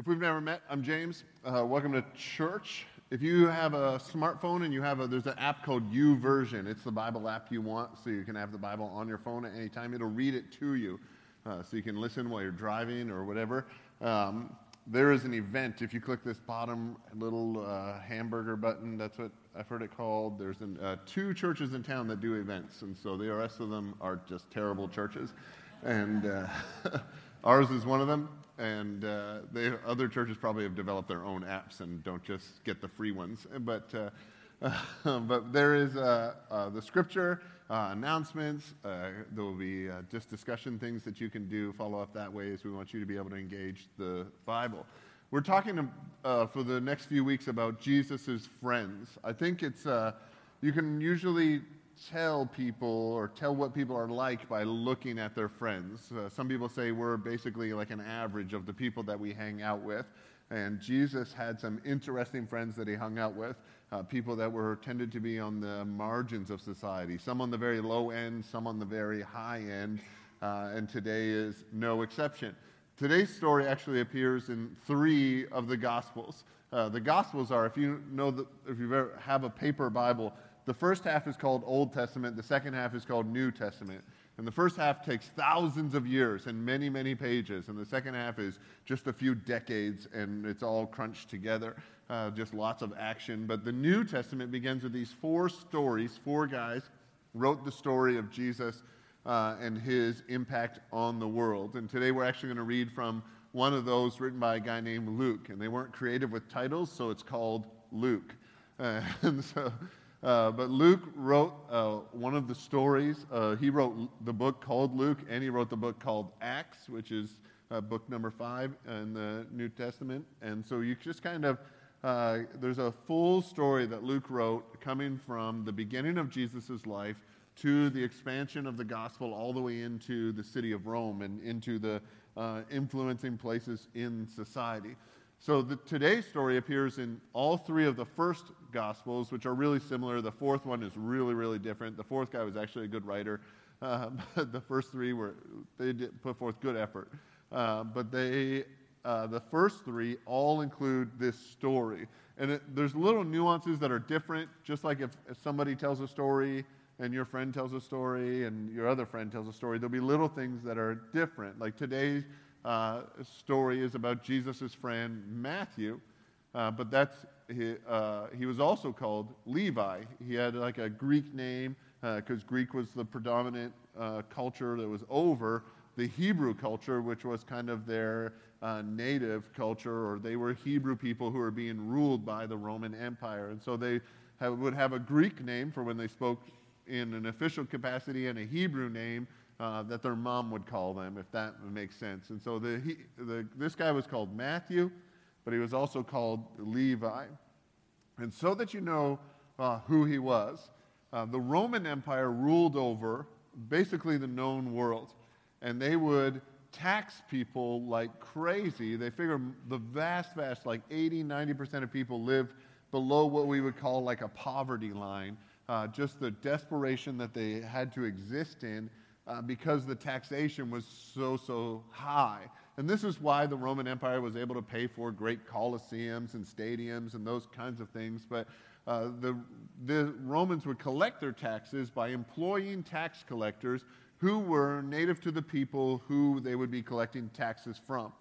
If we've never met, I'm James. Uh, welcome to church. If you have a smartphone and you have a, there's an app called YouVersion. It's the Bible app you want, so you can have the Bible on your phone at any time. It'll read it to you, uh, so you can listen while you're driving or whatever. Um, there is an event. If you click this bottom little uh, hamburger button, that's what I've heard it called. There's an, uh, two churches in town that do events, and so the rest of them are just terrible churches. And uh, ours is one of them and uh, they, other churches probably have developed their own apps and don't just get the free ones. But, uh, but there is uh, uh the scripture, uh, announcements. There will be just discussion things that you can do, follow up that way as we want you to be able to engage the Bible. We're talking for the next few weeks about Jesus' friends. I think it's, you can usually tell people or tell what people are like by looking at their friends. Uh, some people say we're basically like an average of the people that we hang out with. And Jesus had some interesting friends that he hung out with, uh, people that were tended to be on the margins of society, some on the very low end, some on the very high end, uh, and today is no exception. Today's story actually appears in three of the Gospels. Uh, the Gospels are, if you know, the, if you have a paper Bible, the first half is called Old Testament, the second half is called New Testament. And the first half takes thousands of years and many, many pages. And the second half is just a few decades and it's all crunched together, uh, just lots of action. But the New Testament begins with these four stories. Four guys wrote the story of Jesus uh, and his impact on the world. And today we're actually going to read from one of those written by a guy named Luke. And they weren't creative with titles, so it's called Luke. Uh, and so uh, but Luke wrote uh, one of the stories. Uh, he wrote the book called Luke, and he wrote the book called Acts, which is uh, book number five in the New Testament. And so you just kind of, uh, there's a full story that Luke wrote coming from the beginning of Jesus' life to the expansion of the gospel all the way into the city of Rome and into the influencing places in society. So the, today's story appears in all three of the first Gospels, which are really similar. The fourth one is really, really different. The fourth guy was actually a good writer. Uh, the first three were, they did put forth good effort. Uh, but they, uh, the first three all include this story. And it, there's little nuances that are different, just like if, if somebody tells a story and your friend tells a story and your other friend tells a story, there'll be little things that are different. Like today, uh, story is about Jesus' friend Matthew, uh, but that's, he, uh, he was also called Levi. He had like a Greek name because uh, Greek was the predominant uh, culture that was over the Hebrew culture, which was kind of their uh, native culture, or they were Hebrew people who were being ruled by the Roman Empire. And so they have, would have a Greek name for when they spoke in an official capacity and a Hebrew name uh, that their mom would call them, if that makes sense. And so the, he, the, this guy was called Matthew, but he was also called Levi. And so that you know uh, who he was, uh, the Roman Empire ruled over basically the known world. And they would tax people like crazy. They figure the vast, vast, like 80, 90% of people lived below what we would call like a poverty line. Uh, just the desperation that they had to exist in uh, because the taxation was so, so high. And this is why the Roman Empire was able to pay for great colosseums and stadiums and those kinds of things. But uh, the, the Romans would collect their taxes by employing tax collectors who were native to the people who they would be collecting taxes from.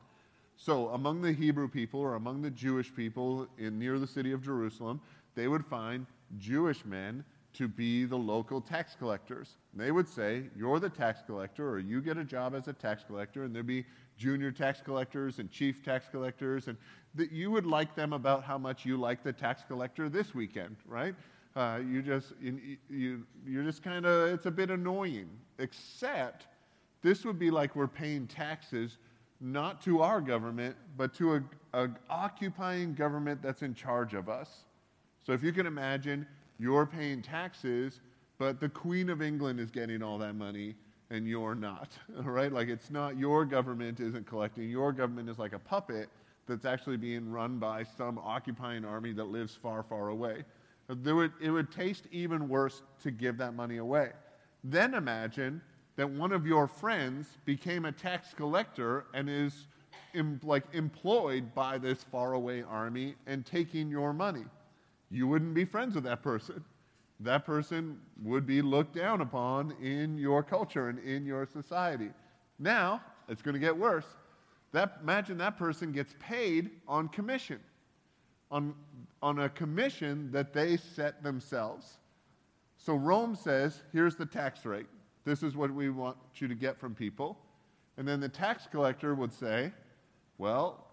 So, among the Hebrew people or among the Jewish people in near the city of Jerusalem, they would find Jewish men to be the local tax collectors. They would say, You're the tax collector, or you get a job as a tax collector, and there'd be junior tax collectors and chief tax collectors, and that you would like them about how much you like the tax collector this weekend, right? Uh, you just, you, you, you're just kind of, it's a bit annoying. Except this would be like we're paying taxes not to our government, but to a, a occupying government that's in charge of us. So if you can imagine, you're paying taxes, but the Queen of England is getting all that money and you're not. right? Like it's not your government isn't collecting. Your government is like a puppet that's actually being run by some occupying army that lives far, far away. Would, it would taste even worse to give that money away. Then imagine that one of your friends became a tax collector and is em, like employed by this faraway army and taking your money. You wouldn't be friends with that person. That person would be looked down upon in your culture and in your society. Now, it's going to get worse. That, imagine that person gets paid on commission, on, on a commission that they set themselves. So Rome says, here's the tax rate. This is what we want you to get from people. And then the tax collector would say, well,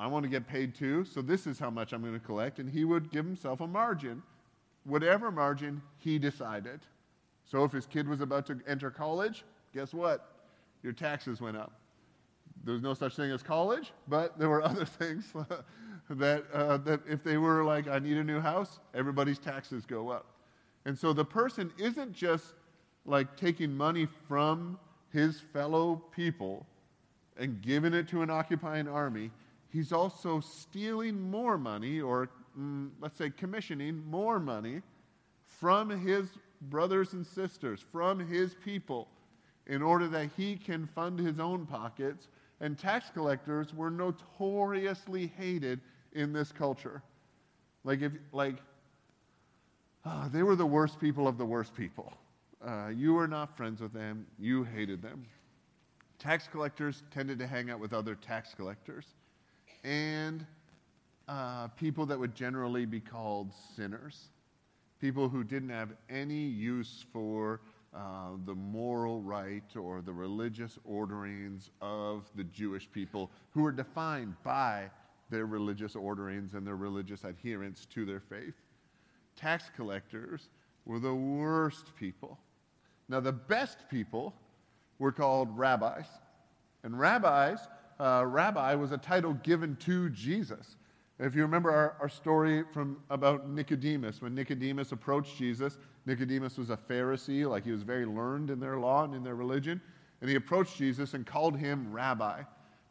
I want to get paid too, so this is how much I'm going to collect. And he would give himself a margin, whatever margin he decided. So if his kid was about to enter college, guess what? Your taxes went up. There was no such thing as college, but there were other things that, uh, that if they were like, I need a new house, everybody's taxes go up. And so the person isn't just like taking money from his fellow people and giving it to an occupying army, he's also stealing more money, or mm, let's say commissioning more money from his brothers and sisters, from his people, in order that he can fund his own pockets. And tax collectors were notoriously hated in this culture. Like, if, like, oh, they were the worst people of the worst people. Uh, you were not friends with them, you hated them. Tax collectors tended to hang out with other tax collectors and uh, people that would generally be called sinners, people who didn't have any use for uh, the moral right or the religious orderings of the Jewish people, who were defined by their religious orderings and their religious adherence to their faith. Tax collectors were the worst people. Now, the best people were called rabbis. And rabbis, uh, rabbi was a title given to Jesus. If you remember our, our story from about Nicodemus, when Nicodemus approached Jesus, Nicodemus was a Pharisee, like he was very learned in their law and in their religion, and he approached Jesus and called him rabbi.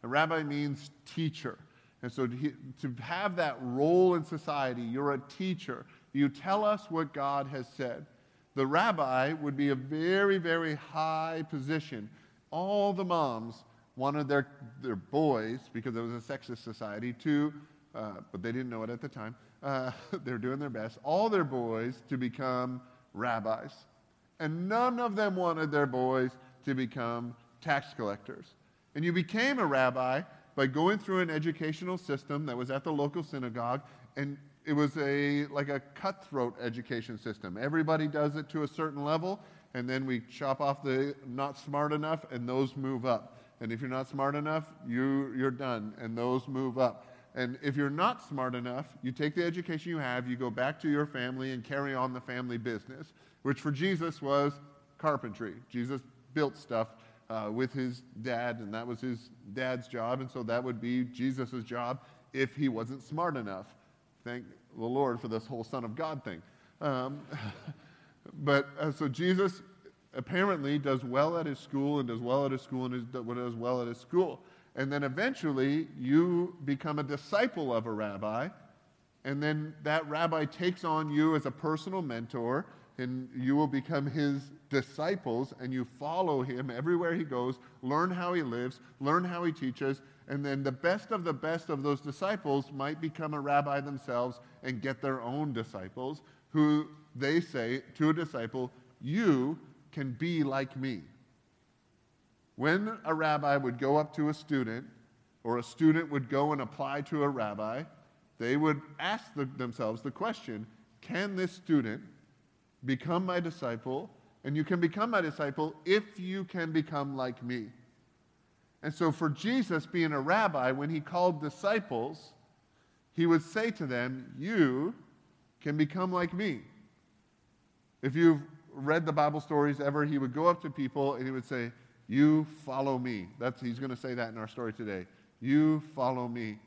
And rabbi means teacher. And so to have that role in society, you're a teacher. You tell us what God has said the rabbi would be a very, very high position. All the moms wanted their, their boys, because it was a sexist society, to, uh, but they didn't know it at the time, uh, they were doing their best, all their boys to become rabbis. And none of them wanted their boys to become tax collectors. And you became a rabbi by going through an educational system that was at the local synagogue and it was a like a cutthroat education system. Everybody does it to a certain level, and then we chop off the not smart enough, and those move up. And if you're not smart enough, you, you're done, and those move up. And if you're not smart enough, you take the education you have, you go back to your family and carry on the family business, which for Jesus was carpentry. Jesus built stuff uh, with his dad, and that was his dad's job, and so that would be Jesus' job if he wasn't smart enough. Thank the Lord for this whole Son of God thing. Um, but uh, so Jesus apparently does well at his school and does well at his school and does well at his school. And then eventually you become a disciple of a rabbi, and then that rabbi takes on you as a personal mentor, and you will become his disciples, and you follow him everywhere he goes, learn how he lives, learn how he teaches, and then the best of the best of those disciples might become a rabbi themselves and get their own disciples who they say to a disciple, You can be like me. When a rabbi would go up to a student, or a student would go and apply to a rabbi, they would ask the, themselves the question Can this student become my disciple? And you can become my disciple if you can become like me. And so, for Jesus being a rabbi, when he called disciples, he would say to them, You can become like me. If you've read the Bible stories ever, he would go up to people and he would say, You follow me. That's, he's going to say that in our story today. You follow me.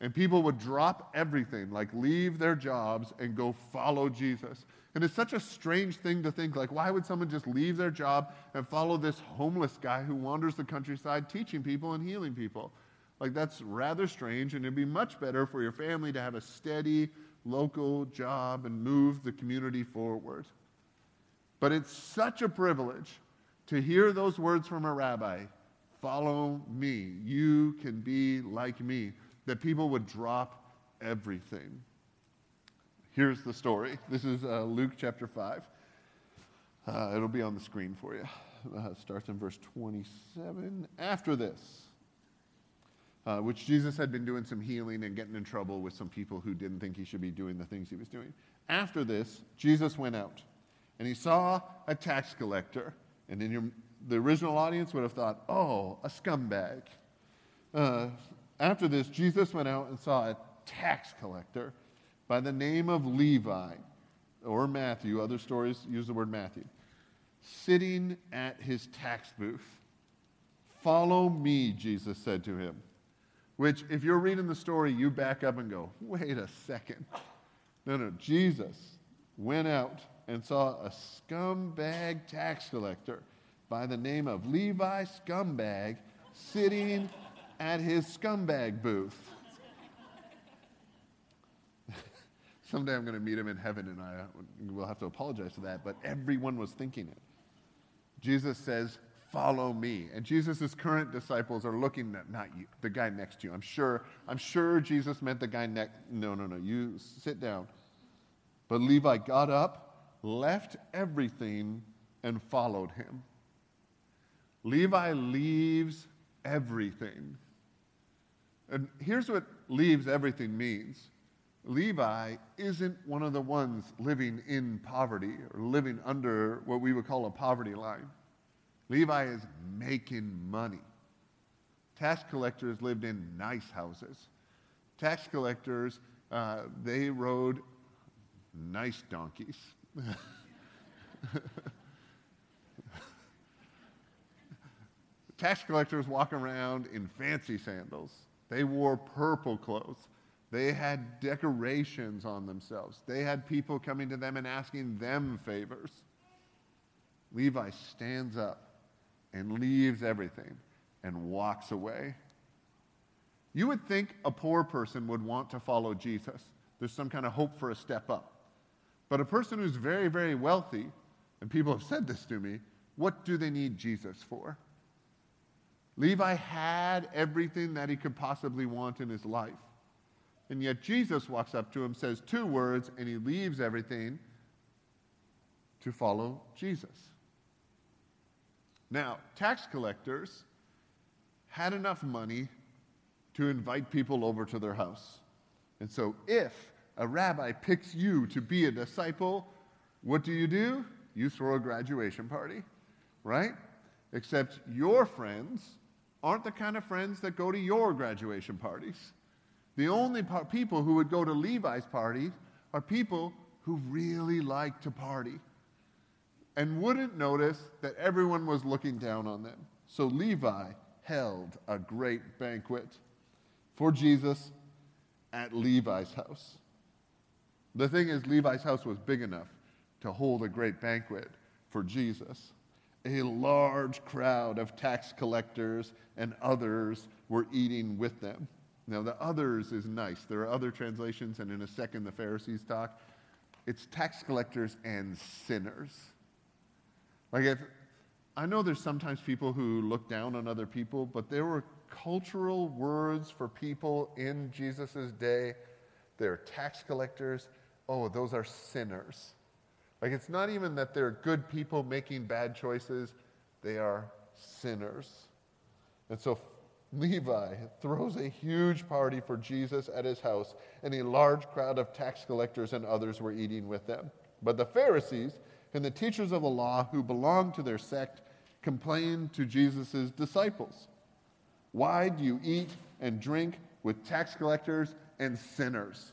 And people would drop everything, like leave their jobs and go follow Jesus. And it's such a strange thing to think, like, why would someone just leave their job and follow this homeless guy who wanders the countryside teaching people and healing people? Like, that's rather strange, and it'd be much better for your family to have a steady local job and move the community forward. But it's such a privilege to hear those words from a rabbi Follow me. You can be like me. That people would drop everything. Here's the story. This is uh, Luke chapter 5. Uh, it'll be on the screen for you. Uh, starts in verse 27. After this, uh, which Jesus had been doing some healing and getting in trouble with some people who didn't think he should be doing the things he was doing. After this, Jesus went out and he saw a tax collector. And in your, the original audience would have thought, oh, a scumbag. Uh, after this, Jesus went out and saw a tax collector by the name of Levi or Matthew. Other stories use the word Matthew. Sitting at his tax booth. Follow me, Jesus said to him. Which, if you're reading the story, you back up and go, wait a second. No, no, Jesus went out and saw a scumbag tax collector by the name of Levi Scumbag sitting at his scumbag booth. Someday I'm going to meet him in heaven and I will have to apologize for that, but everyone was thinking it. Jesus says, follow me. And Jesus' current disciples are looking at not you, the guy next to you. I'm sure, I'm sure Jesus meant the guy next. No, no, no. You sit down. But Levi got up, left everything, and followed him. Levi leaves everything. And here's what leaves everything means Levi isn't one of the ones living in poverty or living under what we would call a poverty line. Levi is making money. Tax collectors lived in nice houses. Tax collectors, uh, they rode nice donkeys. Tax collectors walk around in fancy sandals. They wore purple clothes. They had decorations on themselves. They had people coming to them and asking them favors. Levi stands up and leaves everything and walks away. You would think a poor person would want to follow Jesus. There's some kind of hope for a step up. But a person who's very, very wealthy, and people have said this to me, what do they need Jesus for? Levi had everything that he could possibly want in his life. And yet Jesus walks up to him, says two words, and he leaves everything to follow Jesus. Now, tax collectors had enough money to invite people over to their house. And so, if a rabbi picks you to be a disciple, what do you do? You throw a graduation party, right? Except your friends aren't the kind of friends that go to your graduation parties. The only par- people who would go to Levi's party are people who really like to party and wouldn't notice that everyone was looking down on them. So Levi held a great banquet for Jesus at Levi's house. The thing is, Levi's house was big enough to hold a great banquet for Jesus. A large crowd of tax collectors and others were eating with them. Now, the others is nice. There are other translations, and in a second, the Pharisees talk. It's tax collectors and sinners. Like, if, I know there's sometimes people who look down on other people, but there were cultural words for people in Jesus' day. They're tax collectors. Oh, those are sinners. Like, it's not even that they're good people making bad choices, they are sinners. And so Levi throws a huge party for Jesus at his house, and a large crowd of tax collectors and others were eating with them. But the Pharisees and the teachers of the law who belonged to their sect complained to Jesus' disciples Why do you eat and drink with tax collectors and sinners?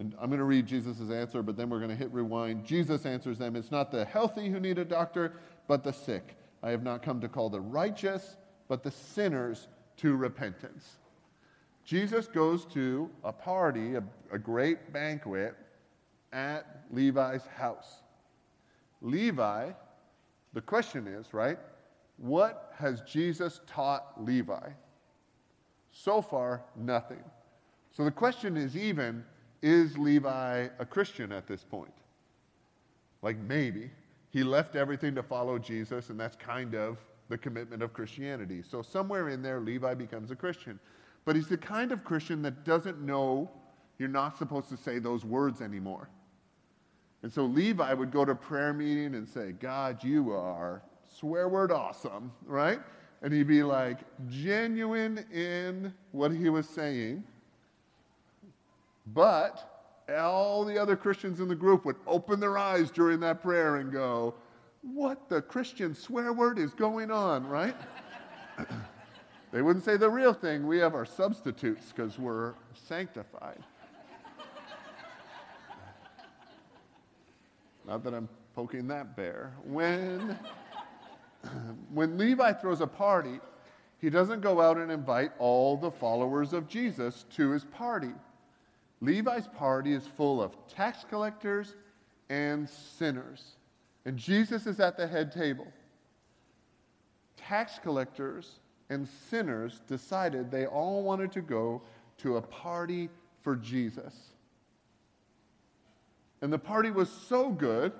And I'm going to read Jesus' answer, but then we're going to hit rewind. Jesus answers them It's not the healthy who need a doctor, but the sick. I have not come to call the righteous but the sinners to repentance. Jesus goes to a party, a, a great banquet at Levi's house. Levi, the question is, right? What has Jesus taught Levi? So far, nothing. So the question is even, is Levi a Christian at this point? Like maybe. He left everything to follow Jesus, and that's kind of the commitment of Christianity. So somewhere in there, Levi becomes a Christian. But he's the kind of Christian that doesn't know you're not supposed to say those words anymore. And so Levi would go to prayer meeting and say, God, you are swear word awesome, right? And he'd be like genuine in what he was saying. But all the other Christians in the group would open their eyes during that prayer and go, What the Christian swear word is going on, right? they wouldn't say the real thing. We have our substitutes because we're sanctified. Not that I'm poking that bear. When, when Levi throws a party, he doesn't go out and invite all the followers of Jesus to his party. Levi's party is full of tax collectors and sinners. And Jesus is at the head table. Tax collectors and sinners decided they all wanted to go to a party for Jesus. And the party was so good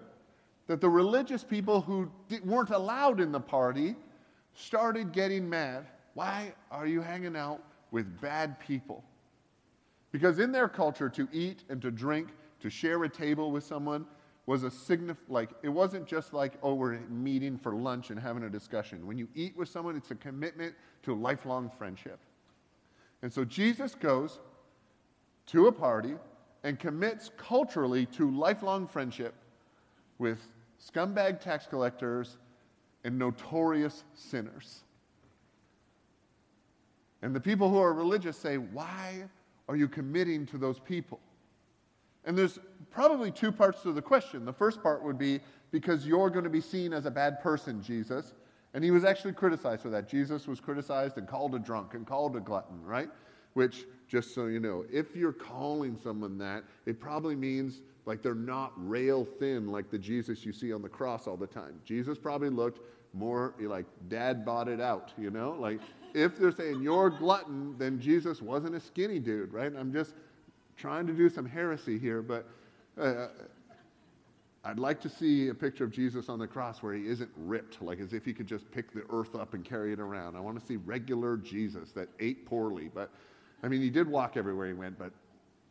that the religious people who weren't allowed in the party started getting mad. Why are you hanging out with bad people? Because in their culture, to eat and to drink, to share a table with someone, was a signif- like it wasn't just like oh we're meeting for lunch and having a discussion when you eat with someone it's a commitment to lifelong friendship and so jesus goes to a party and commits culturally to lifelong friendship with scumbag tax collectors and notorious sinners. And the people who are religious say, Why are you committing to those people? And there's probably two parts to the question. The first part would be because you're going to be seen as a bad person, Jesus. And he was actually criticized for that. Jesus was criticized and called a drunk and called a glutton, right? Which just so you know. If you're calling someone that, it probably means like they're not rail thin like the Jesus you see on the cross all the time. Jesus probably looked more like dad bought it out, you know? Like if they're saying you're glutton, then Jesus wasn't a skinny dude, right? I'm just trying to do some heresy here, but uh, I'd like to see a picture of Jesus on the cross where he isn't ripped, like as if he could just pick the earth up and carry it around. I want to see regular Jesus that ate poorly, but I mean, he did walk everywhere he went, but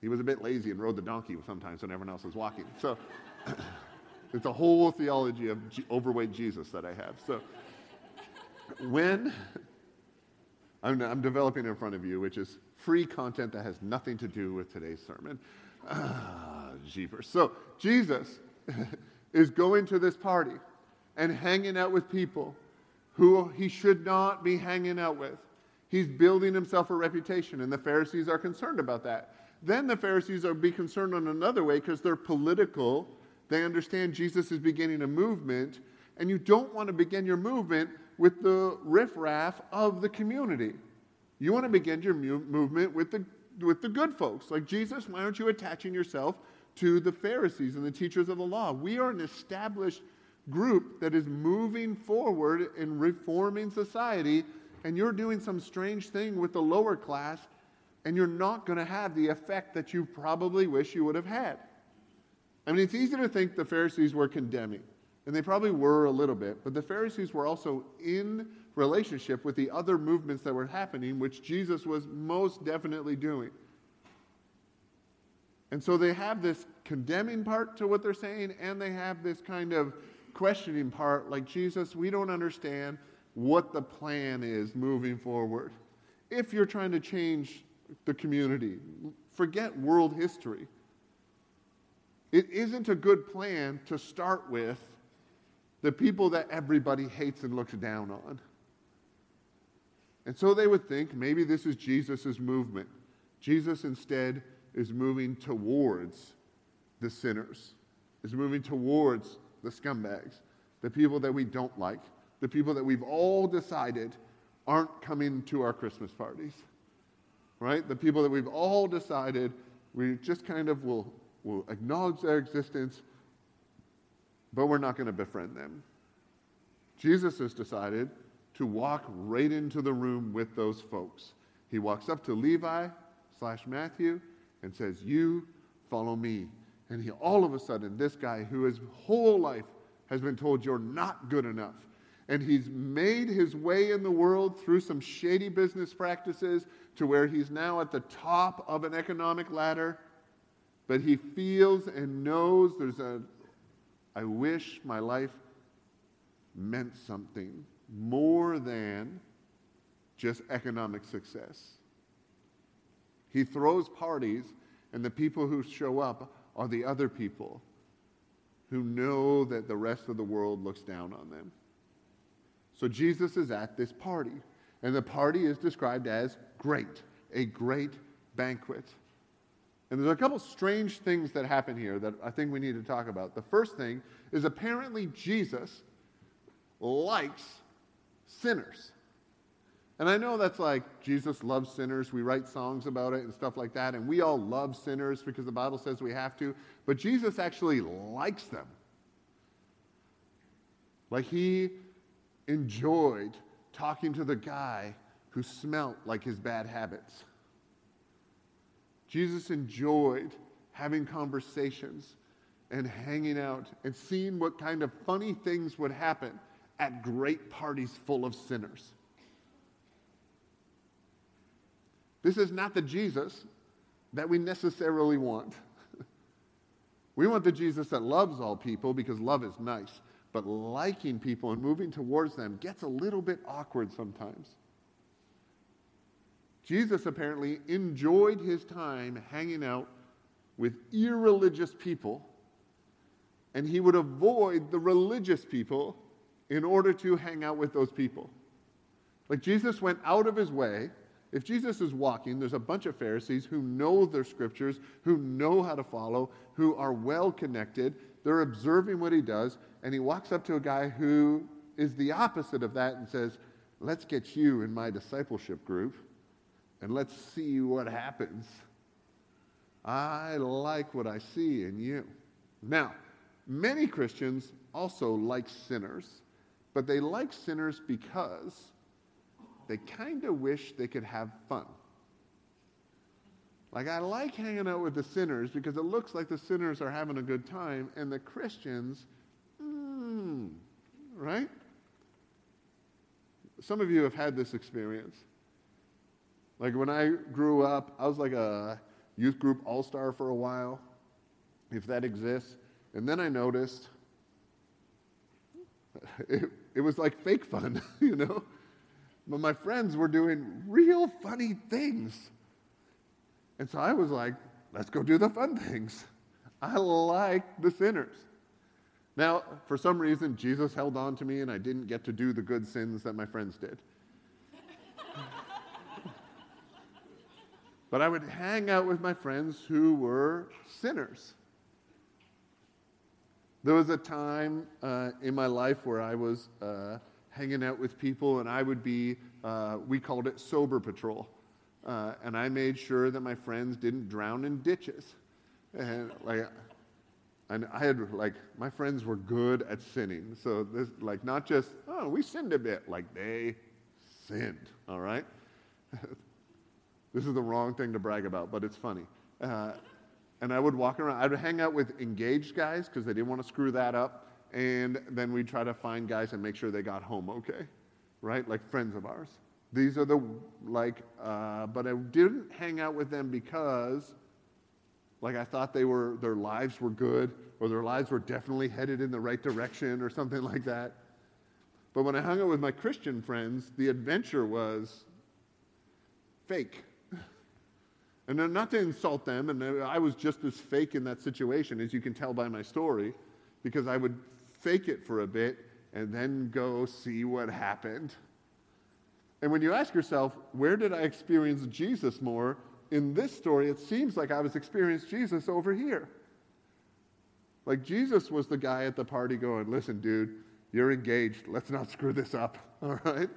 he was a bit lazy and rode the donkey sometimes when everyone else was walking. So it's a whole theology of G- overweight Jesus that I have. So when I'm, I'm, developing in front of you, which is free content that has nothing to do with today's sermon. Ah, jeepers. So Jesus is going to this party and hanging out with people who he should not be hanging out with. He's building himself a reputation, and the Pharisees are concerned about that. Then the Pharisees are be concerned in another way because they're political. They understand Jesus is beginning a movement, and you don't want to begin your movement with the riffraff of the community. You want to begin your mu- movement with the, with the good folks. Like Jesus, why aren't you attaching yourself to the Pharisees and the teachers of the law? We are an established group that is moving forward in reforming society and you're doing some strange thing with the lower class, and you're not going to have the effect that you probably wish you would have had. I mean, it's easy to think the Pharisees were condemning, and they probably were a little bit, but the Pharisees were also in relationship with the other movements that were happening, which Jesus was most definitely doing. And so they have this condemning part to what they're saying, and they have this kind of questioning part like, Jesus, we don't understand what the plan is moving forward. If you're trying to change the community, forget world history. It isn't a good plan to start with the people that everybody hates and looks down on. And so they would think maybe this is Jesus' movement. Jesus instead is moving towards the sinners, is moving towards the scumbags, the people that we don't like, the people that we've all decided aren't coming to our Christmas parties, right? The people that we've all decided we just kind of will, will acknowledge their existence, but we're not going to befriend them. Jesus has decided to walk right into the room with those folks. He walks up to Levi slash Matthew and says, You follow me. And he all of a sudden, this guy who his whole life has been told you're not good enough, and he's made his way in the world through some shady business practices to where he's now at the top of an economic ladder. But he feels and knows there's a, I wish my life meant something more than just economic success. He throws parties, and the people who show up are the other people who know that the rest of the world looks down on them. So Jesus is at this party, and the party is described as great, a great banquet. And there's a couple strange things that happen here that I think we need to talk about. The first thing is apparently Jesus likes sinners. And I know that's like Jesus loves sinners. We write songs about it and stuff like that. And we all love sinners because the Bible says we have to. But Jesus actually likes them. Like he enjoyed talking to the guy who smelt like his bad habits. Jesus enjoyed having conversations and hanging out and seeing what kind of funny things would happen at great parties full of sinners. This is not the Jesus that we necessarily want. we want the Jesus that loves all people because love is nice. But liking people and moving towards them gets a little bit awkward sometimes. Jesus apparently enjoyed his time hanging out with irreligious people, and he would avoid the religious people in order to hang out with those people. Like Jesus went out of his way. If Jesus is walking, there's a bunch of Pharisees who know their scriptures, who know how to follow, who are well connected. They're observing what he does, and he walks up to a guy who is the opposite of that and says, Let's get you in my discipleship group and let's see what happens. I like what I see in you. Now, many Christians also like sinners, but they like sinners because they kind of wish they could have fun. Like, I like hanging out with the sinners because it looks like the sinners are having a good time, and the Christians hmm, right? Some of you have had this experience. Like when I grew up, I was like a youth group all star for a while, if that exists. And then I noticed it, it was like fake fun, you know? But my friends were doing real funny things. And so I was like, let's go do the fun things. I like the sinners. Now, for some reason, Jesus held on to me and I didn't get to do the good sins that my friends did. But I would hang out with my friends who were sinners. There was a time uh, in my life where I was uh, hanging out with people and I would be, uh, we called it sober patrol. Uh, and I made sure that my friends didn't drown in ditches. And like, and I had like my friends were good at sinning. So this like not just oh we sinned a bit, like they sinned. All right. this is the wrong thing to brag about, but it's funny. Uh, and I would walk around. I would hang out with engaged guys because they didn't want to screw that up. And then we'd try to find guys and make sure they got home okay, right? Like friends of ours. These are the like, uh, but I didn't hang out with them because like I thought they were, their lives were good, or their lives were definitely headed in the right direction, or something like that. But when I hung out with my Christian friends, the adventure was fake. And not to insult them, and I was just as fake in that situation, as you can tell by my story, because I would fake it for a bit and then go see what happened. And when you ask yourself, where did I experience Jesus more? in this story, it seems like I was experiencing Jesus over here. Like Jesus was the guy at the party going, listen, dude, you're engaged. Let's not screw this up, all right?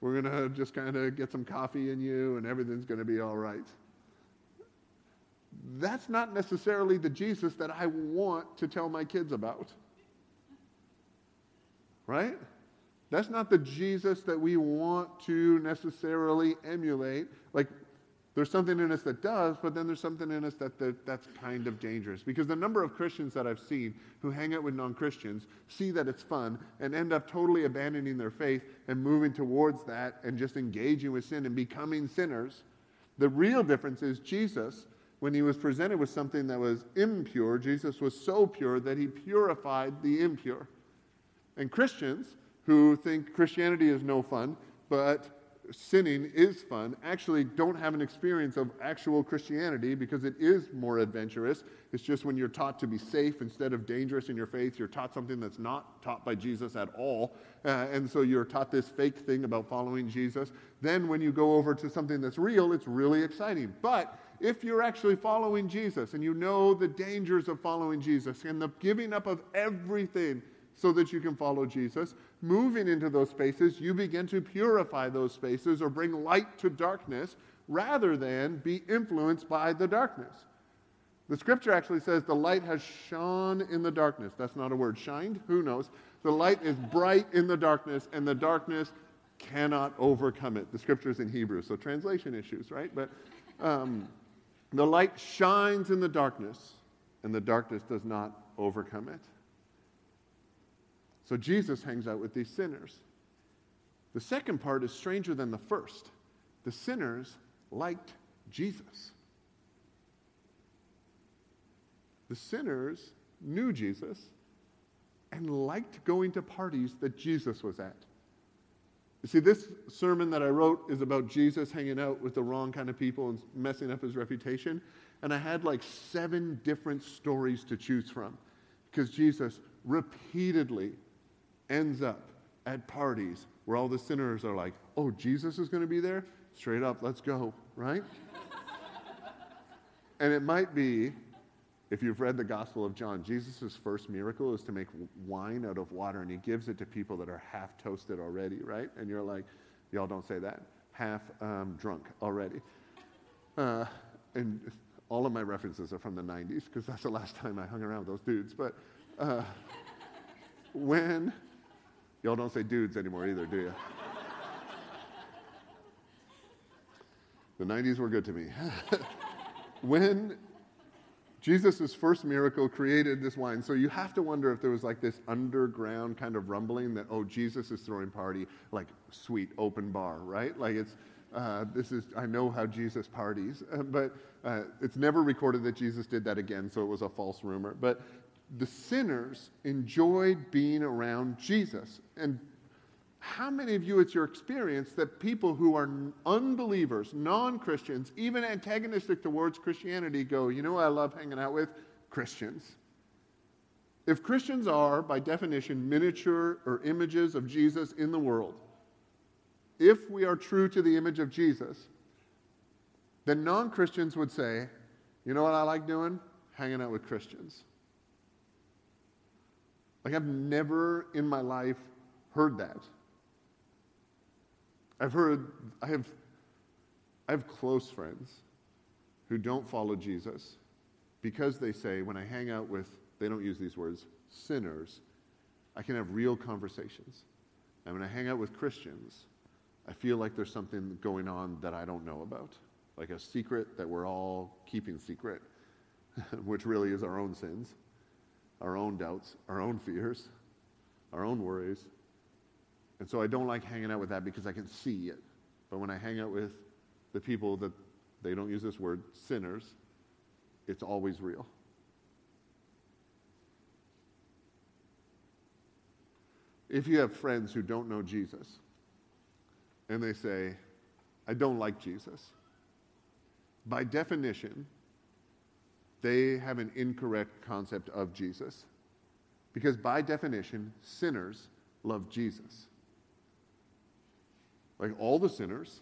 We're going to just kind of get some coffee in you and everything's going to be all right. That's not necessarily the Jesus that I want to tell my kids about. Right? That's not the Jesus that we want to necessarily emulate. Like, There's something in us that does, but then there's something in us that, that that's kind of dangerous. Because the number of Christians that I've seen who hang out with non Christians see that it's fun and end up totally abandoning their faith and moving towards that and just engaging with sin and becoming sinners. The real difference is Jesus, when he was presented with something that was impure, Jesus was so pure that he purified the impure. And Christians who think Christianity is no fun, but sinning is fun actually don't have an experience of actual Christianity because it is more adventurous. It's just when you're taught to be safe instead of dangerous in your faith, you're taught something that's not taught by Jesus at all. Uh, and so you're taught this fake thing about following Jesus. Then when you go over to something that's real, it's really exciting. But if you're actually following Jesus and you know the dangers of following Jesus and the giving up of everything so that you can follow Jesus, moving into those spaces, you begin to purify those spaces or bring light to darkness rather than be influenced by the darkness. The scripture actually says the light has shone in the darkness. That's not a word. Shined? Who knows? The light is bright in the darkness, and the darkness cannot overcome it. The scripture is in Hebrew, so translation issues, right? But um, the light shines in the darkness, and the darkness does not overcome it. So Jesus hangs out with these sinners. The second part is stranger than the first. The sinners liked Jesus. The sinners knew Jesus and liked going to parties that Jesus was at. You see, this sermon that I wrote is about Jesus hanging out with the wrong kind of people and messing up his reputation. And I had like seven different stories to choose from because Jesus repeatedly ends up at parties where all the sinners are like, oh, Jesus is going to be there? Straight up, let's go, right? and it might be, if you've read the Gospel of John, Jesus' first miracle is to make wine out of water, and he gives it to people that are half toasted already, right? And you're like, y'all don't say that. Half um, drunk already. Uh, and all of my references are from the 90s because that's the last time I hung around with those dudes. But uh, when Y'all don't say dudes anymore either, do you? the 90s were good to me. when Jesus' first miracle created this wine, so you have to wonder if there was like this underground kind of rumbling that, oh, Jesus is throwing party, like sweet open bar, right? Like it's, uh, this is, I know how Jesus parties, uh, but uh, it's never recorded that Jesus did that again, so it was a false rumor. But the sinners enjoyed being around Jesus. And how many of you, it's your experience that people who are unbelievers, non Christians, even antagonistic towards Christianity, go, you know I love hanging out with? Christians. If Christians are, by definition, miniature or images of Jesus in the world, if we are true to the image of Jesus, then non Christians would say, you know what I like doing? Hanging out with Christians. Like, I've never in my life heard that. I've heard, I have, I have close friends who don't follow Jesus because they say, when I hang out with, they don't use these words, sinners, I can have real conversations. And when I hang out with Christians, I feel like there's something going on that I don't know about, like a secret that we're all keeping secret, which really is our own sins our own doubts, our own fears, our own worries. And so I don't like hanging out with that because I can see it. But when I hang out with the people that they don't use this word, sinners, it's always real. If you have friends who don't know Jesus and they say, I don't like Jesus, by definition, they have an incorrect concept of Jesus. Because by definition, sinners love Jesus. Like all the sinners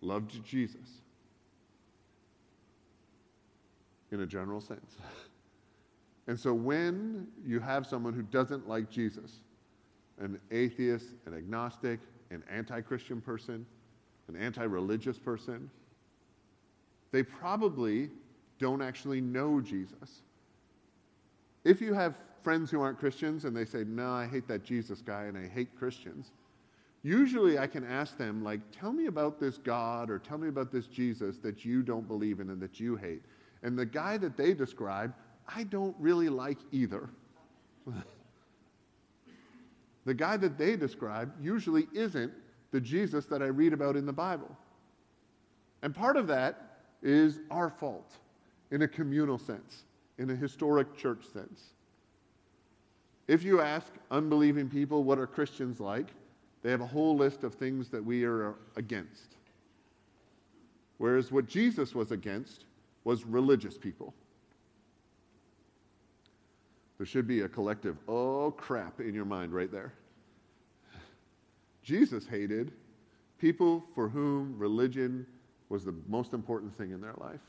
loved Jesus in a general sense. And so when you have someone who doesn't like Jesus, an atheist, an agnostic, an anti Christian person, an anti religious person, they probably don't actually know Jesus. If you have friends who aren't Christians and they say, No, I hate that Jesus guy and I hate Christians, usually I can ask them, like, tell me about this God or tell me about this Jesus that you don't believe in and that you hate. And the guy that they describe, I don't really like either. the guy that they describe usually isn't the Jesus that I read about in the Bible. And part of that is our fault in a communal sense, in a historic church sense. If you ask unbelieving people what are Christians like, they have a whole list of things that we are against. Whereas what Jesus was against was religious people. There should be a collective, oh crap, in your mind right there. Jesus hated people for whom religion was the most important thing in their life.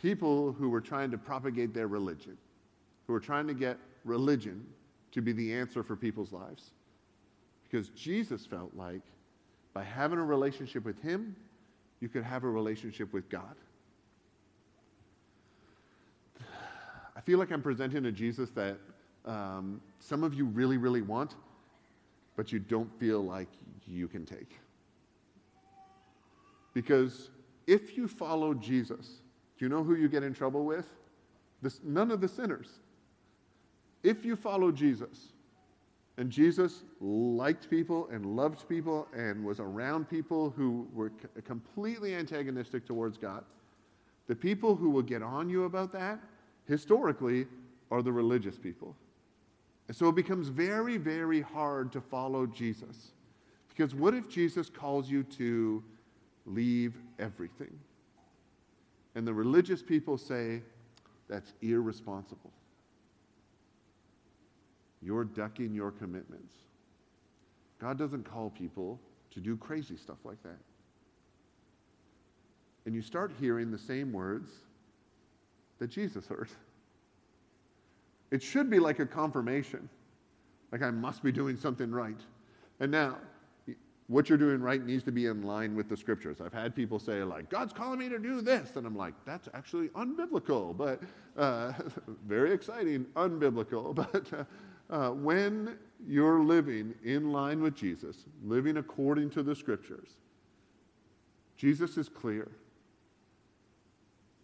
People who were trying to propagate their religion, who were trying to get religion to be the answer for people's lives. Because Jesus felt like by having a relationship with Him, you could have a relationship with God. I feel like I'm presenting a Jesus that um, some of you really, really want, but you don't feel like you can take. Because if you follow Jesus, do you know who you get in trouble with? This, none of the sinners. If you follow Jesus, and Jesus liked people and loved people and was around people who were completely antagonistic towards God, the people who will get on you about that, historically, are the religious people. And so it becomes very, very hard to follow Jesus. Because what if Jesus calls you to leave everything? And the religious people say, that's irresponsible. You're ducking your commitments. God doesn't call people to do crazy stuff like that. And you start hearing the same words that Jesus heard. It should be like a confirmation, like I must be doing something right. And now, what you're doing right needs to be in line with the scriptures. I've had people say, like, God's calling me to do this. And I'm like, that's actually unbiblical, but uh, very exciting, unbiblical. But uh, uh, when you're living in line with Jesus, living according to the scriptures, Jesus is clear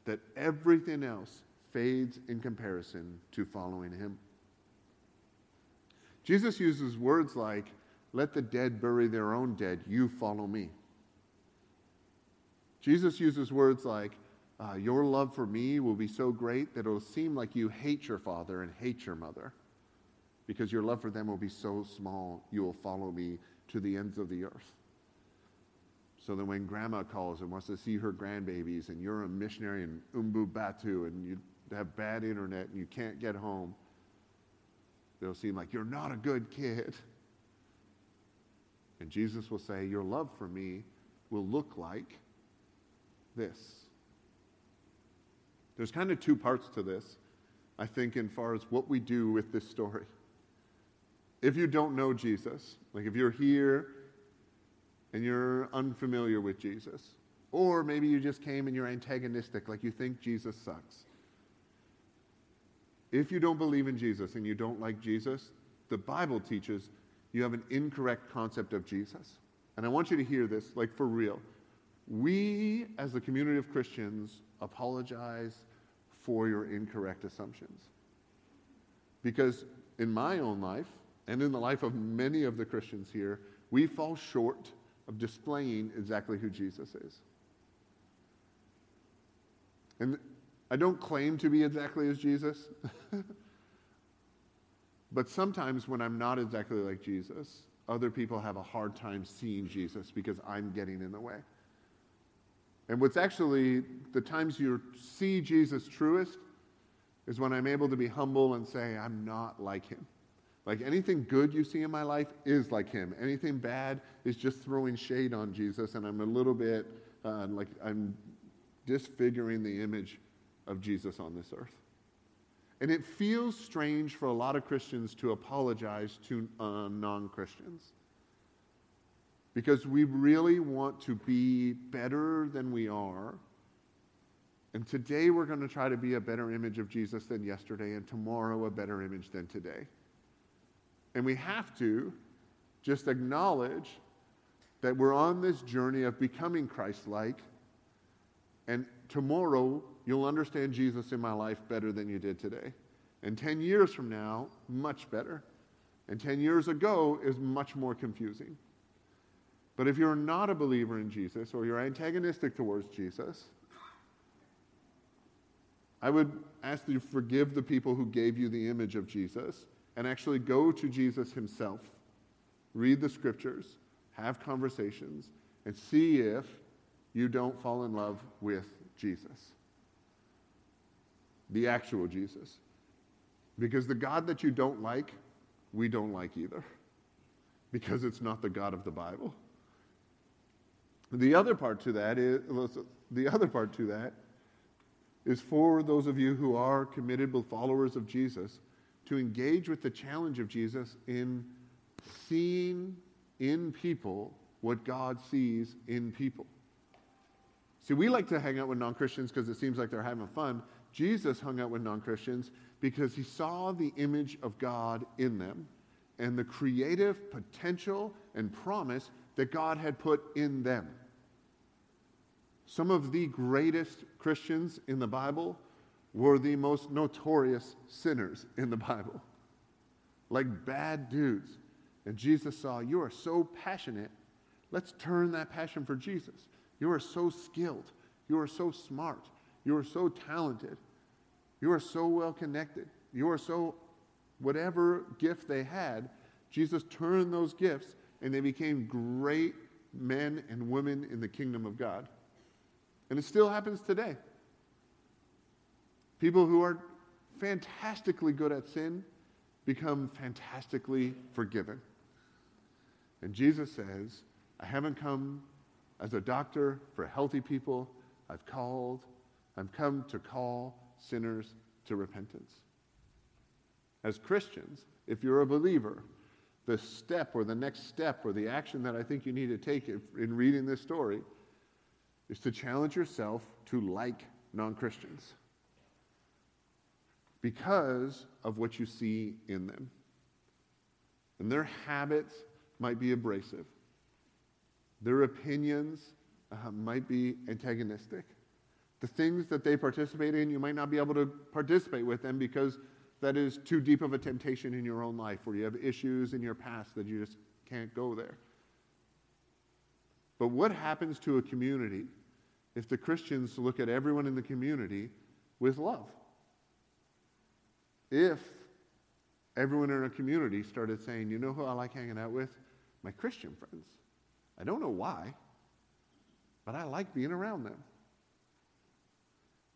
that everything else fades in comparison to following him. Jesus uses words like, let the dead bury their own dead, you follow me. Jesus uses words like, uh, Your love for me will be so great that it'll seem like you hate your father and hate your mother because your love for them will be so small, you will follow me to the ends of the earth. So that when grandma calls and wants to see her grandbabies, and you're a missionary in Uluwatu and you have bad internet and you can't get home, they'll seem like you're not a good kid. And Jesus will say, Your love for me will look like this. There's kind of two parts to this, I think, in far as what we do with this story if you don't know Jesus, like if you're here and you're unfamiliar with Jesus, or maybe you just came and you're antagonistic, like you think Jesus sucks. If you don't believe in Jesus and you don't like Jesus, the Bible teaches you have an incorrect concept of Jesus. And I want you to hear this, like for real. We, as the community of Christians, apologize for your incorrect assumptions. Because in my own life, and in the life of many of the Christians here, we fall short of displaying exactly who Jesus is. And I don't claim to be exactly as Jesus, but sometimes when I'm not exactly like Jesus, other people have a hard time seeing Jesus because I'm getting in the way. And what's actually the times you see Jesus truest is when I'm able to be humble and say, I'm not like him. Like anything good you see in my life is like him. Anything bad is just throwing shade on Jesus, and I'm a little bit uh, like I'm disfiguring the image of Jesus on this earth. And it feels strange for a lot of Christians to apologize to uh, non Christians because we really want to be better than we are. And today we're going to try to be a better image of Jesus than yesterday, and tomorrow a better image than today. And we have to Just acknowledge that we're on this journey of becoming Christ like. And tomorrow, you'll understand Jesus in my life better than you did today. And 10 years from now, much better. And 10 years ago is much more confusing. But if you're not a believer in Jesus or you're antagonistic towards Jesus, I would ask that you forgive the people who gave you the image of Jesus and actually go to Jesus himself. Read the scriptures, have conversations, and see if you don't fall in love with Jesus. The actual Jesus. Because the God that you don't like, we don't like either. Because it's not the God of the Bible. The other part to that is the other part to that is for those of you who are committed followers of Jesus to engage with the challenge of Jesus in seeing in people what God sees in people. See, we like to hang out with non Christians because it seems like they're having fun. Jesus hung out with non Christians because he saw the image of God in them and the creative potential and promise that God had put in them. Some of the greatest Christians in the Bible were the most notorious sinners in the Bible, like bad dudes. And Jesus saw, You are so passionate. Let's turn that passion for Jesus. You are so skilled. You are so smart. You are so talented. You are so well connected. You are so, whatever gift they had, Jesus turned those gifts and they became great men and women in the kingdom of God. And it still happens today. People who are fantastically good at sin become fantastically forgiven. And Jesus says, I haven't come as a doctor for healthy people. I've called, I've come to call sinners to repentance. As Christians, if you're a believer, the step or the next step or the action that I think you need to take in reading this story is to challenge yourself to like non Christians because of what you see in them. And their habits might be abrasive, their opinions uh, might be antagonistic. The things that they participate in, you might not be able to participate with them because that is too deep of a temptation in your own life, where you have issues in your past that you just can't go there. But what happens to a community if the Christians look at everyone in the community with love? If everyone in a community started saying, you know who I like hanging out with? My Christian friends. I don't know why, but I like being around them.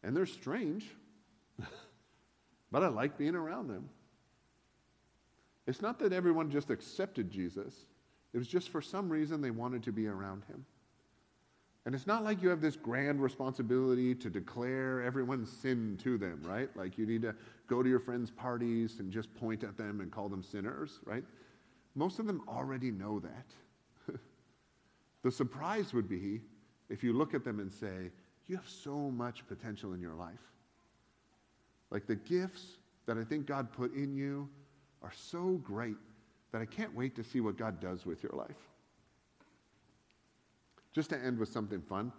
And they're strange, but I like being around them. It's not that everyone just accepted Jesus, it was just for some reason they wanted to be around him. And it's not like you have this grand responsibility to declare everyone's sin to them, right? Like you need to go to your friends' parties and just point at them and call them sinners, right? Most of them already know that. the surprise would be if you look at them and say, You have so much potential in your life. Like the gifts that I think God put in you are so great that I can't wait to see what God does with your life. Just to end with something fun,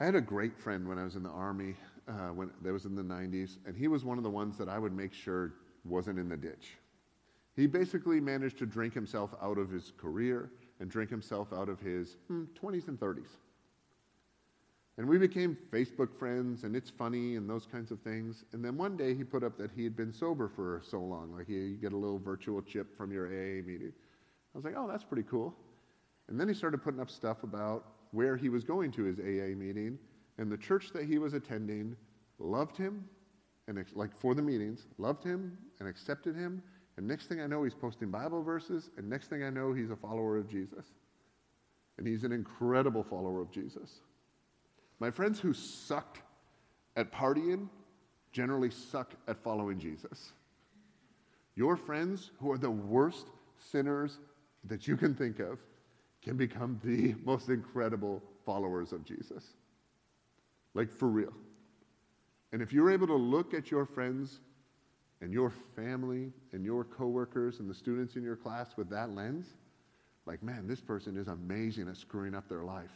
I had a great friend when I was in the Army, uh, when that was in the 90s, and he was one of the ones that I would make sure wasn't in the ditch. He basically managed to drink himself out of his career and drink himself out of his hmm, 20s and 30s. And we became Facebook friends, and it's funny and those kinds of things. And then one day he put up that he had been sober for so long. Like you get a little virtual chip from your AA meeting. I was like, oh, that's pretty cool. And then he started putting up stuff about where he was going to his AA meeting, and the church that he was attending loved him, and like for the meetings, loved him and accepted him. And next thing I know, he's posting Bible verses, and next thing I know, he's a follower of Jesus. And he's an incredible follower of Jesus. My friends who sucked at partying generally suck at following Jesus. Your friends who are the worst sinners that you can think of can become the most incredible followers of Jesus. Like for real. And if you're able to look at your friends and your family and your coworkers and the students in your class with that lens, like, man, this person is amazing at screwing up their life.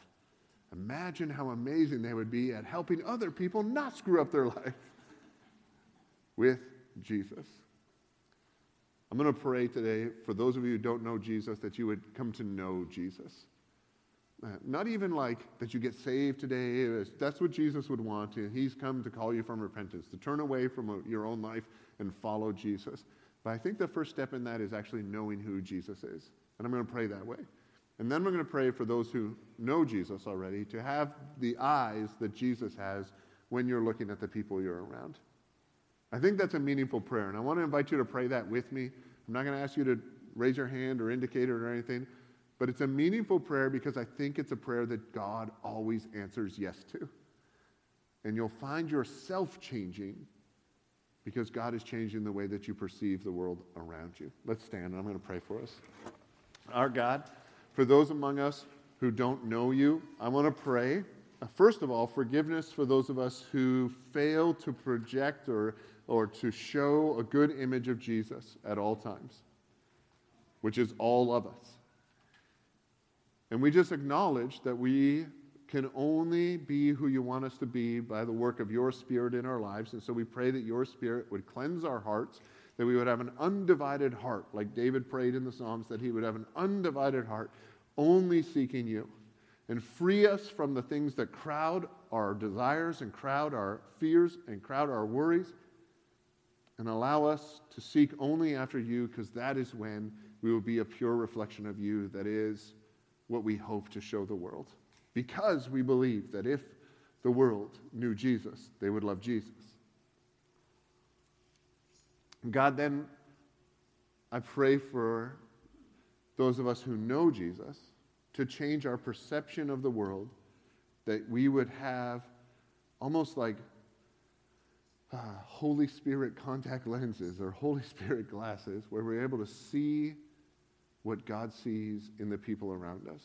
Imagine how amazing they would be at helping other people not screw up their life with Jesus. I'm going to pray today for those of you who don't know Jesus that you would come to know Jesus. Not even like that you get saved today. That's what Jesus would want. He's come to call you from repentance, to turn away from uh, your own life and follow Jesus. But I think the first step in that is actually knowing who Jesus is. And I'm going to pray that way. And then we're going to pray for those who know Jesus already to have the eyes that Jesus has when you're looking at the people you're around. I think that's a meaningful prayer. And I want to invite you to pray that with me. I'm not going to ask you to raise your hand or indicate it or anything. But it's a meaningful prayer because I think it's a prayer that God always answers yes to. And you'll find yourself changing because God is changing the way that you perceive the world around you. Let's stand and I'm going to pray for us. Our God, for those among us who don't know you, I want to pray. Uh, first of all, forgiveness for those of us who fail to project or, or to show a good image of Jesus at all times, which is all of us. And we just acknowledge that we can only be who you want us to be by the work of your Spirit in our lives. And so we pray that your Spirit would cleanse our hearts, that we would have an undivided heart, like David prayed in the Psalms, that he would have an undivided heart, only seeking you. And free us from the things that crowd our desires and crowd our fears and crowd our worries. And allow us to seek only after you, because that is when we will be a pure reflection of you that is what we hope to show the world. Because we believe that if the world knew Jesus, they would love Jesus. God, then I pray for those of us who know Jesus to change our perception of the world, that we would have almost like uh, Holy Spirit contact lenses or Holy Spirit glasses, where we're able to see what God sees in the people around us.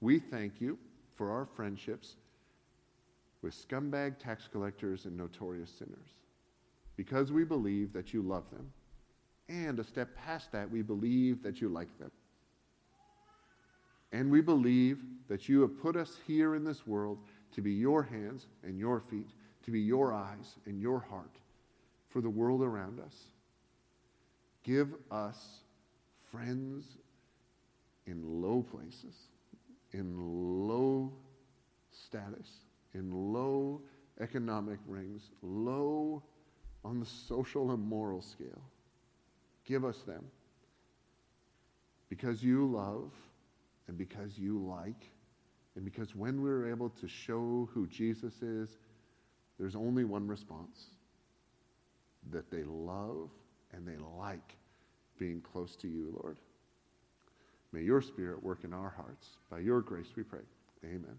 We thank you for our friendships with scumbag tax collectors and notorious sinners because we believe that you love them. And a step past that, we believe that you like them. And we believe that you have put us here in this world to be your hands and your feet, to be your eyes and your heart for the world around us. Give us friends in low places, in low status, in low economic rings, low on the social and moral scale. Give us them. Because you love and because you like, and because when we're able to show who Jesus is, there's only one response that they love and they like being close to you, Lord. May your spirit work in our hearts. By your grace we pray. Amen.